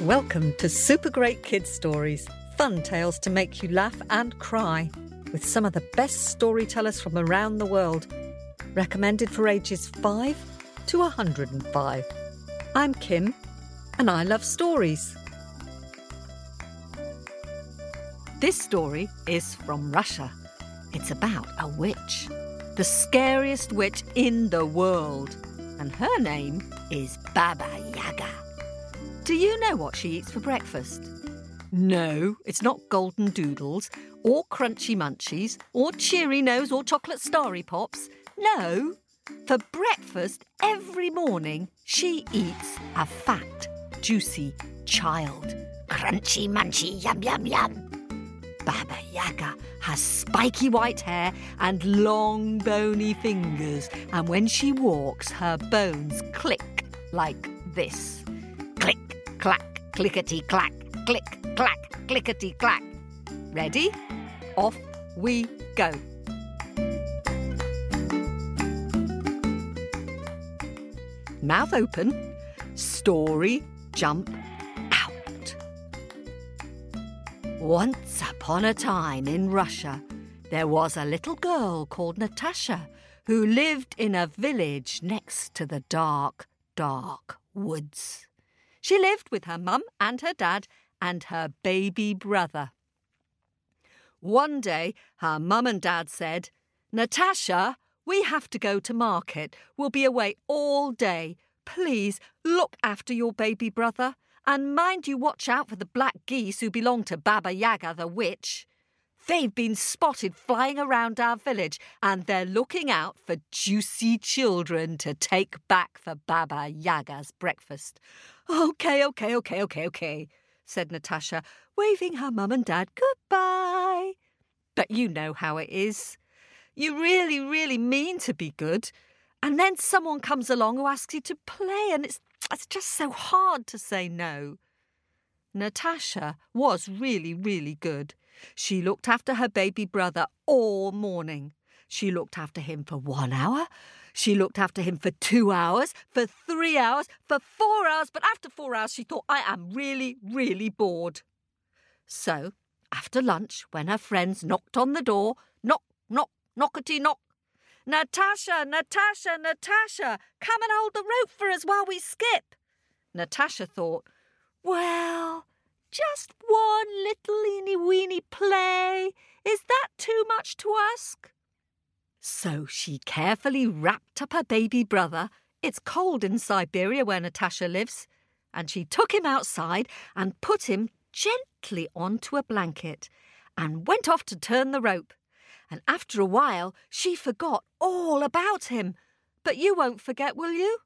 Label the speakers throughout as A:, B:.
A: Welcome to Super Great Kids Stories, fun tales to make you laugh and cry, with some of the best storytellers from around the world. Recommended for ages 5 to 105. I'm Kim, and I love stories. This story is from Russia. It's about a witch, the scariest witch in the world, and her name is Baba Yaga. Do you know what she eats for breakfast? No, it's not golden doodles, or crunchy munchies, or cheery nose, or chocolate starry pops. No, for breakfast every morning she eats a fat, juicy child. Crunchy munchy, yum yum yum. Baba Yaga has spiky white hair and long bony fingers, and when she walks, her bones click like this click, clack, clickety clack, click, clack, clickety clack. Ready? Off we go. Mouth open, story jump Once upon a time in Russia, there was a little girl called Natasha who lived in a village next to the dark, dark woods. She lived with her mum and her dad and her baby brother. One day, her mum and dad said, Natasha, we have to go to market. We'll be away all day. Please look after your baby brother and mind you watch out for the black geese who belong to Baba Yaga the witch. They've been spotted flying around our village and they're looking out for juicy children to take back for Baba Yaga's breakfast. OK, OK, OK, OK, OK, said Natasha, waving her mum and dad goodbye. But you know how it is. You really, really mean to be good. And then someone comes along who asks you to play, and it's, it's just so hard to say no. Natasha was really, really good. She looked after her baby brother all morning. She looked after him for one hour. She looked after him for two hours, for three hours, for four hours, but after four hours she thought, I am really, really bored. So, after lunch, when her friends knocked on the door, knock, knock, knockety knock, Natasha, Natasha, Natasha, come and hold the rope for us while we skip. Natasha thought, well, just one little eeny weeny play. Is that too much to ask? So she carefully wrapped up her baby brother. It's cold in Siberia where Natasha lives. And she took him outside and put him gently onto a blanket and went off to turn the rope. And after a while, she forgot all about him. But you won't forget, will you?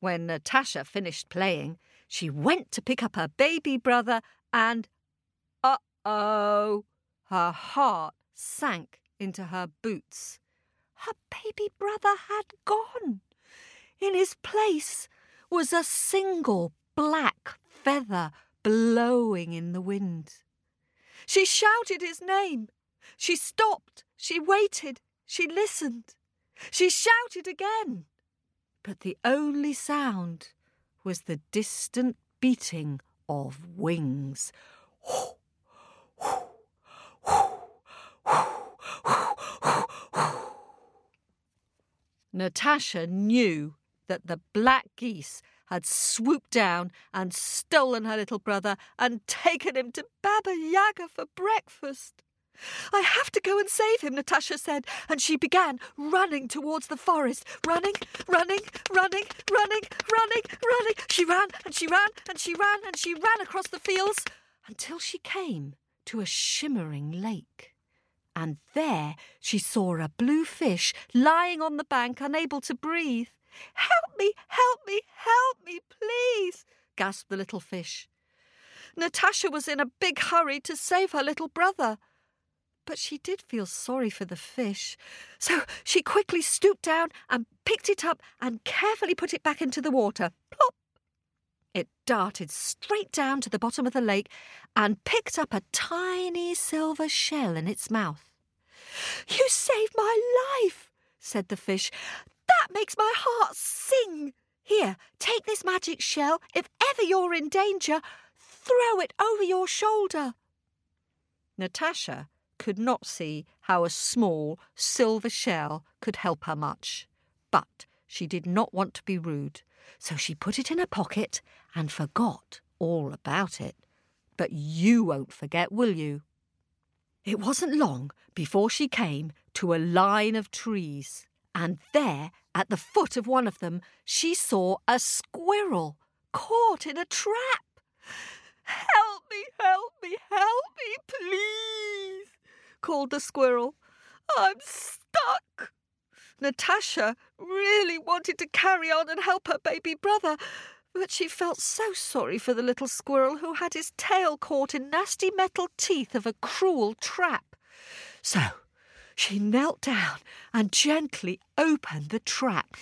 A: When Natasha finished playing, she went to pick up her baby brother and. Uh oh! Her heart sank into her boots. Her baby brother had gone. In his place was a single black feather blowing in the wind. She shouted his name. She stopped. She waited. She listened. She shouted again. But the only sound was the distant beating of wings. Natasha knew that the black geese had swooped down and stolen her little brother and taken him to Baba Yaga for breakfast. I have to go and save him, Natasha said, and she began running towards the forest. Running, running, running, running, running, running. She ran and she ran and she ran and she ran across the fields until she came to a shimmering lake. And there she saw a blue fish lying on the bank, unable to breathe. Help me, help me, help me, please, gasped the little fish. Natasha was in a big hurry to save her little brother. But she did feel sorry for the fish, so she quickly stooped down and picked it up and carefully put it back into the water. Plop! It darted straight down to the bottom of the lake and picked up a tiny silver shell in its mouth. You saved my life, said the fish. That makes my heart sing. Here, take this magic shell. If ever you're in danger, throw it over your shoulder. Natasha could not see how a small silver shell could help her much, but she did not want to be rude, so she put it in her pocket and forgot all about it. But you won't forget, will you? It wasn't long before she came to a line of trees, and there, at the foot of one of them, she saw a squirrel caught in a trap. Help me, help me, help called the squirrel. I'm stuck. Natasha really wanted to carry on and help her baby brother, but she felt so sorry for the little squirrel who had his tail caught in nasty metal teeth of a cruel trap. So she knelt down and gently opened the trap.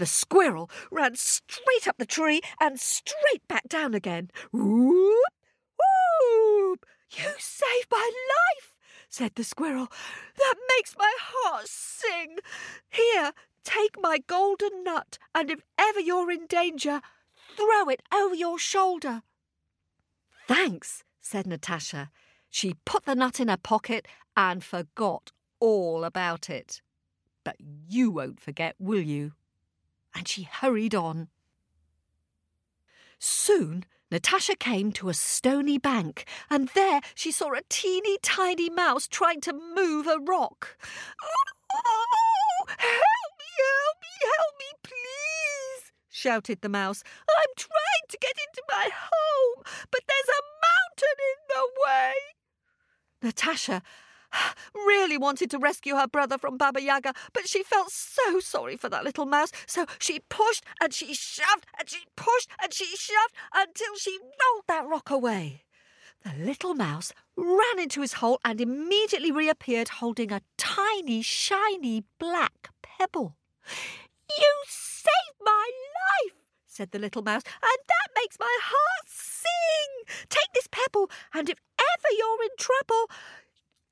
A: The squirrel ran straight up the tree and straight back down again. Whoop! Whoop! You saved my life, said the squirrel. That makes my heart sing. Here, take my golden nut, and if ever you're in danger, throw it over your shoulder. Thanks, said Natasha. She put the nut in her pocket and forgot all about it. But you won't forget, will you? And she hurried on. Soon Natasha came to a stony bank, and there she saw a teeny tiny mouse trying to move a rock. Oh, help me, help me, help me, please, shouted the mouse. I'm trying to get into my home, but there's a mountain in the way. Natasha really wanted to rescue her brother from Baba Yaga, but she felt so sorry for that little mouse, so she pushed and she shoved and she pushed and she shoved until she rolled that rock away. The little mouse ran into his hole and immediately reappeared holding a tiny, shiny black pebble. You saved my life, said the little mouse, and that makes my heart sing. Take this pebble, and if ever you're in trouble,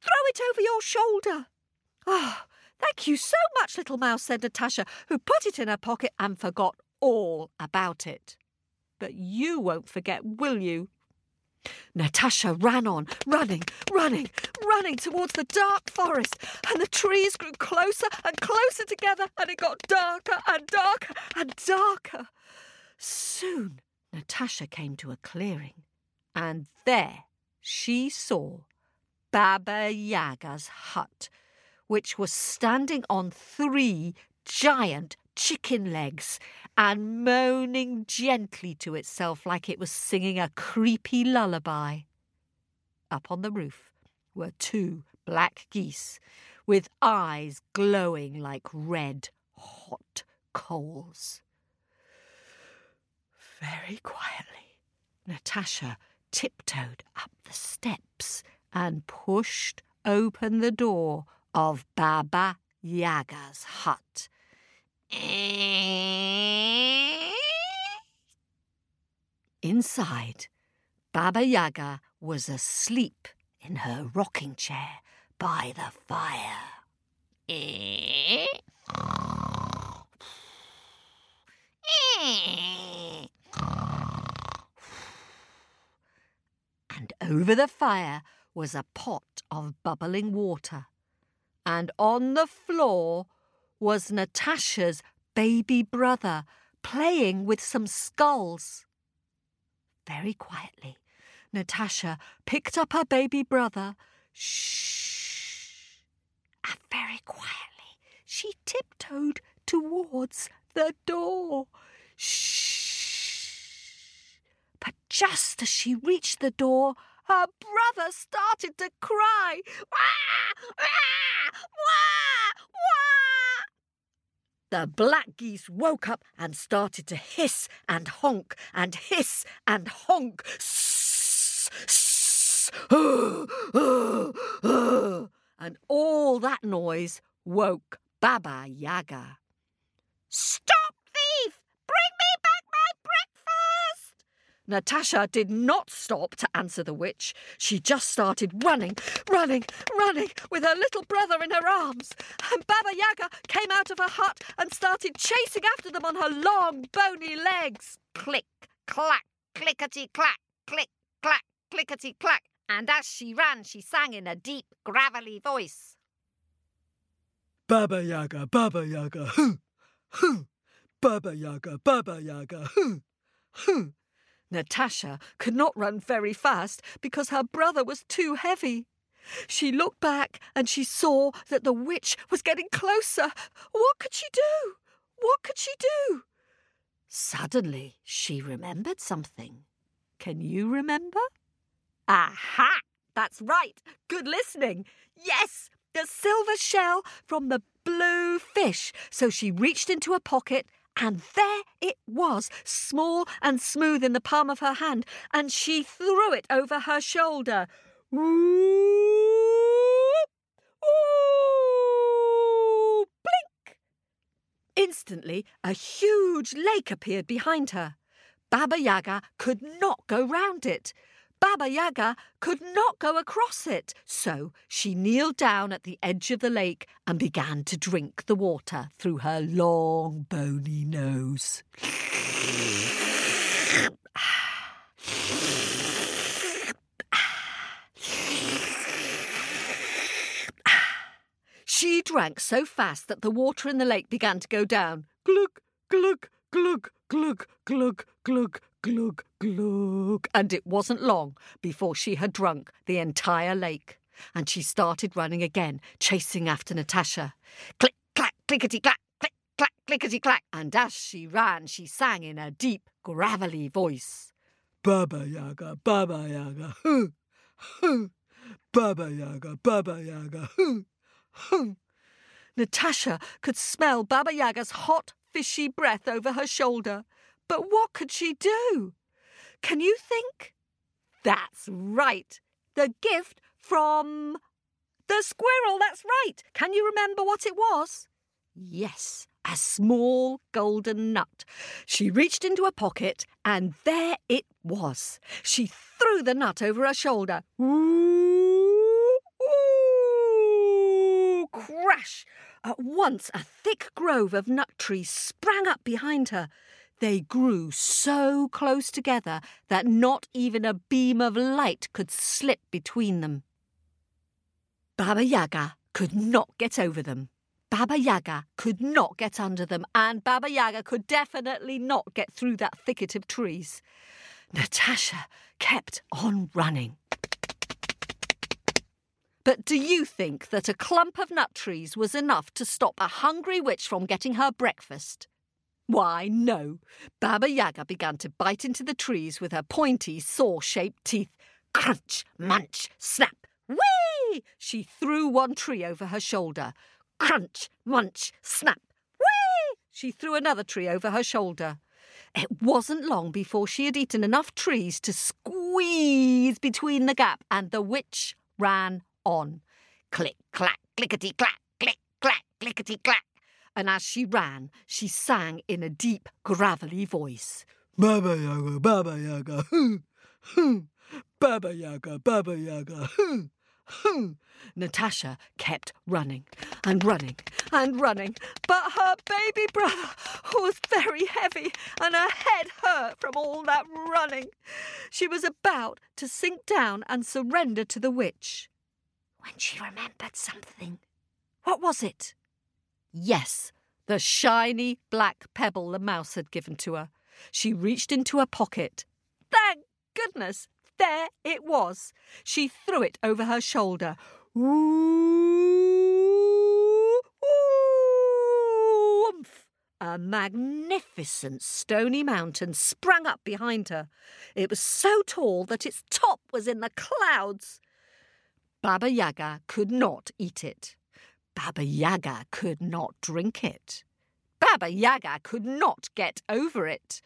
A: Throw it over your shoulder. Ah, oh, thank you so much, little mouse, said Natasha, who put it in her pocket and forgot all about it. But you won't forget, will you? Natasha ran on, running, running, running towards the dark forest, and the trees grew closer and closer together, and it got darker and darker and darker. Soon Natasha came to a clearing, and there she saw Baba Yaga's hut, which was standing on three giant chicken legs and moaning gently to itself like it was singing a creepy lullaby. Up on the roof were two black geese with eyes glowing like red hot coals. Very quietly, Natasha tiptoed up the steps and pushed open the door of Baba Yaga's hut. Inside, Baba Yaga was asleep in her rocking chair by the fire. And over the fire was a pot of bubbling water, and on the floor was Natasha's baby brother playing with some skulls. Very quietly, Natasha picked up her baby brother. Shh! And very quietly, she tiptoed towards the door. Shh! But just as she reached the door, her brother started to cry. Wah! Wah! Wah! Wah! The black geese woke up and started to hiss and honk and hiss and honk. Sss, sss, uh, uh, uh, and all that noise woke Baba Yaga. Stop Natasha did not stop to answer the witch. She just started running, running, running with her little brother in her arms. And Baba Yaga came out of her hut and started chasing after them on her long, bony legs.
B: Click, clack, clickety clack, click, clack, clickety clack. And as she ran, she sang in a deep, gravelly voice.
C: Baba Yaga, Baba Yaga, hoo, hoo. Baba Yaga, Baba Yaga, hoo, hoo.
A: Natasha could not run very fast because her brother was too heavy. She looked back and she saw that the witch was getting closer. What could she do? What could she do? Suddenly, she remembered something. Can you remember? Aha! That's right. Good listening. Yes, the silver shell from the blue fish. So she reached into a pocket and there it was, small and smooth in the palm of her hand, and she threw it over her shoulder. Whoop! Whoop! Blink! Instantly, a huge lake appeared behind her. Baba Yaga could not go round it. Baba Yaga could not go across it, so she kneeled down at the edge of the lake and began to drink the water through her long, bony nose. She drank so fast that the water in the lake began to go down. Glug, glug, glug, glug, glug, glug, glug, glug. And it wasn't long before she had drunk the entire lake. And she started running again, chasing after Natasha. Click, clack, clickety, clack, click, clack, clickety, clack. And as she ran, she sang in a deep, gravelly voice.
C: Baba Yaga, Baba Yaga, hoo, hoo. Baba Yaga, Baba Yaga, hoo, hoo.
A: Natasha could smell Baba Yaga's hot, fishy breath over her shoulder. But what could she do? Can you think? That's right. The gift from the squirrel. That's right. Can you remember what it was? Yes, a small golden nut. She reached into a pocket and there it was. She threw the nut over her shoulder. Ooh, ooh, crash! At once, a thick grove of nut trees sprang up behind her. They grew so close together that not even a beam of light could slip between them. Baba Yaga could not get over them. Baba Yaga could not get under them, and Baba Yaga could definitely not get through that thicket of trees. Natasha kept on running. But do you think that a clump of nut trees was enough to stop a hungry witch from getting her breakfast? Why, no. Baba Yaga began to bite into the trees with her pointy, saw shaped teeth. Crunch, munch, snap. Whee! She threw one tree over her shoulder. Crunch, munch, snap. Whee! She threw another tree over her shoulder. It wasn't long before she had eaten enough trees to squeeze between the gap, and the witch ran on. Click, clack, clickety, clack, click, clack, clickety, clack and as she ran, she sang in a deep, gravelly voice.
C: Baba Yaga, Baba Yaga, hoo, hoo. Baba Yaga, Baba Yaga, hoo, hoo.
A: Natasha kept running and running and running, but her baby brother was very heavy and her head hurt from all that running. She was about to sink down and surrender to the witch when she remembered something. What was it? Yes, the shiny black pebble the mouse had given to her. She reached into her pocket. Thank goodness, there it was. She threw it over her shoulder. Ooh, ooh, oomph! A magnificent stony mountain sprang up behind her. It was so tall that its top was in the clouds. Baba Yaga could not eat it. Baba Yaga could not drink it. Baba Yaga could not get over it.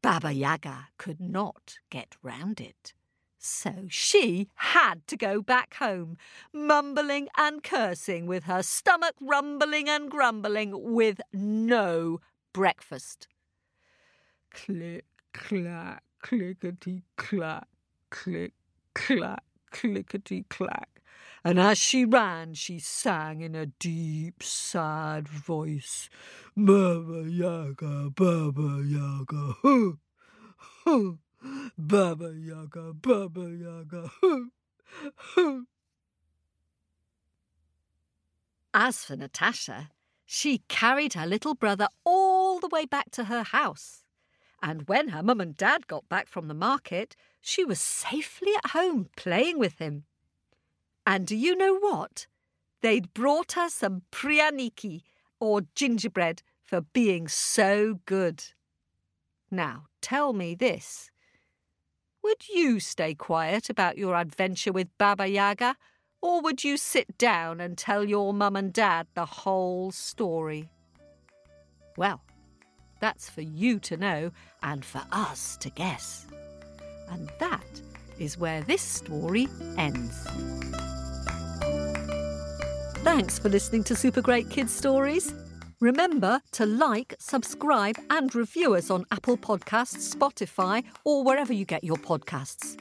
A: Baba Yaga could not get round it. So she had to go back home, mumbling and cursing, with her stomach rumbling and grumbling, with no breakfast. Click, clack,
C: clickety clack, click clack, clickety clack. And as she ran, she sang in a deep, sad voice, Baba Yaga, Baba Yaga, hoo, hoo, Baba Yaga, Baba Yaga, hoo, hoo.
A: As for Natasha, she carried her little brother all the way back to her house. And when her mum and dad got back from the market, she was safely at home playing with him. And do you know what? They'd brought her some prianiki, or gingerbread, for being so good. Now, tell me this. Would you stay quiet about your adventure with Baba Yaga, or would you sit down and tell your mum and dad the whole story? Well, that's for you to know and for us to guess. And that is where this story ends. Thanks for listening to Super Great Kids Stories. Remember to like, subscribe, and review us on Apple Podcasts, Spotify, or wherever you get your podcasts.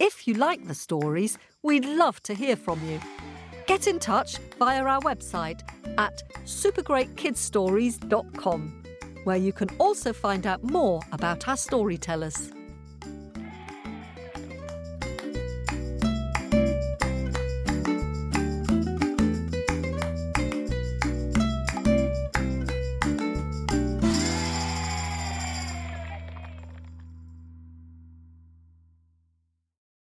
A: If you like the stories, we'd love to hear from you. Get in touch via our website at supergreatkidsstories.com, where you can also find out more about our storytellers.